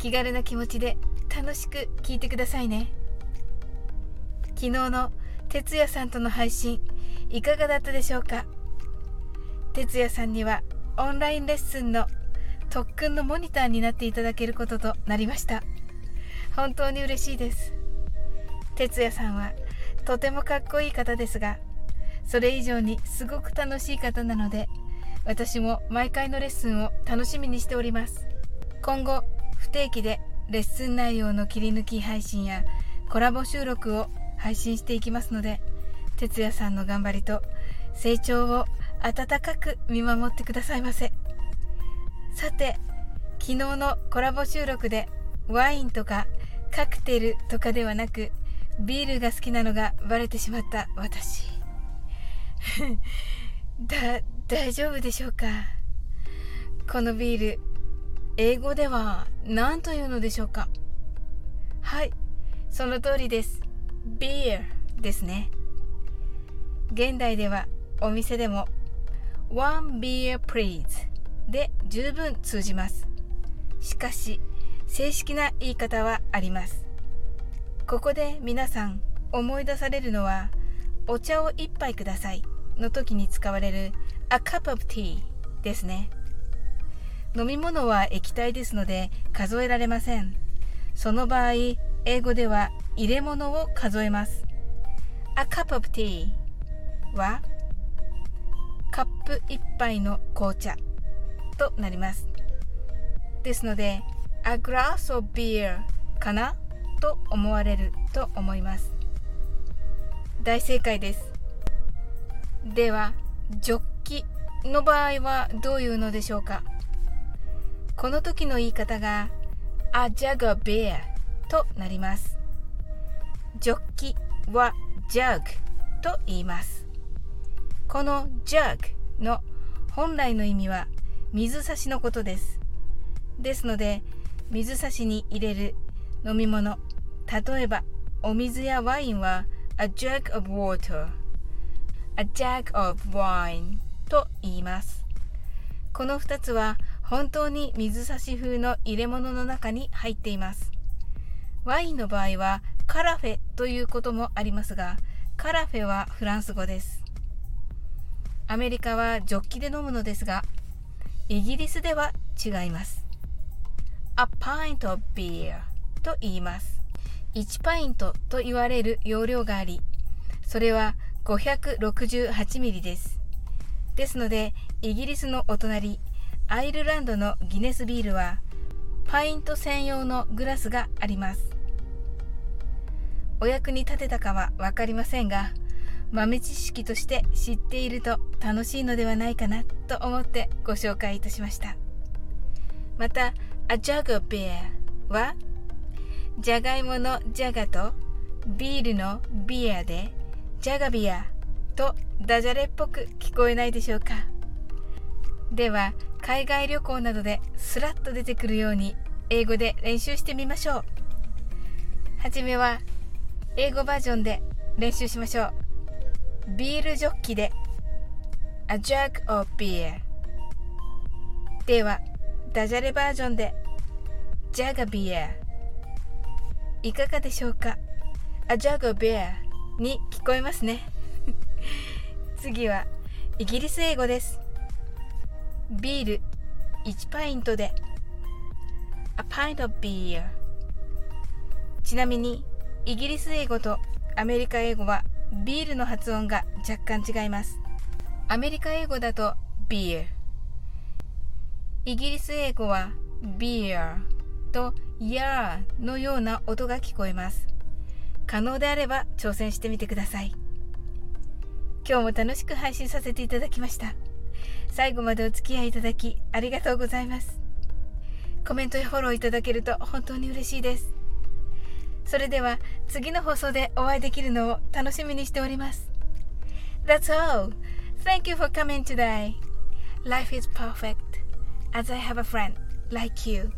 気軽な気持ちで楽しく聞いてくださいね。昨日の哲也さんとの配信いかがだったでしょうか？哲也さんにはオンラインレッスンの特訓のモニターになっていただけることとなりました。本当に嬉しいです。哲也さんはとてもかっこいい方ですがそれ以上にすごく楽しい方なので私も毎回のレッスンを楽しみにしております。今後不定期でレッスン内容の切り抜き配信やコラボ収録を配信していきますので哲也さんの頑張りと成長を温かく見守ってくださいませ。さて昨日のコラボ収録でワインとかカクテルとかではなくビールが好きなのがバレてしまった私。だ大丈夫でしょうか？このビール英語では何というのでしょうか？はいその通りです。ビールですね。現代ではお店でも One beer please で十分通じます。しかし正式な言い方はあります。ここで皆さん思い出されるのはお茶を一杯くださいの時に使われる a cup of tea ですね。飲み物は液体ですので数えられません。その場合英語では入れ物を数えます。A cup of tea はカップ1杯の紅茶となります。ですので a glass of beer かなと思われると思います。大正解です。ではジョッキの場合はどういうのでしょうか？この時の言い方が a jug of beer となります。ジョッキは jug と言います。この jug の本来の意味は水差しのことです。ですので水差しに入れる飲み物例えばお水やワインは a jug of water a jug of wine と言います。この2つは本当に水差し風の入れ物の中に入っています。ワインの場合はカラフェということもありますがカラフェはフランス語です。アメリカはジョッキで飲むのですがイギリスでは違います。A pint of beer と言います。1パイントと言われる容量がありそれは568ミリです。ですので、イギリスのお隣、アイルランドのギネスビールは、パイント専用のグラスがあります。お役に立てたかは分かりませんが、豆知識として知っていると楽しいのではないかなと思ってご紹介いたしました。また、A jug of beer は、じゃがいものジャガとビールのビアでジャガビアとダジャレっぽく聞こえないでしょうかでは海外旅行などでスラッと出てくるように英語で練習してみましょう。はじめは英語バージョンで練習しましょう。ビールジョッキで A jug of beer ではダジャレバージョンでジャガビアいかがでしょうか？A jug of beer に聞こえますね。次はイギリス英語です。ビール1パイントで。A pint of beer ちなみにイギリス英語とアメリカ英語はビールの発音が若干違います。アメリカ英語だと beer イギリス英語は beer と yer のような音が聞こえます。可能であれば挑戦してみてください。今日も楽しく配信させていただきました。最後までお付き合いいただきありがとうございますコメントやフォローいただけると本当に嬉しいです。それでは次の放送でお会いできるのを楽しみにしております。That's all. Thank you for coming today. Life is perfect as I have a friend like you.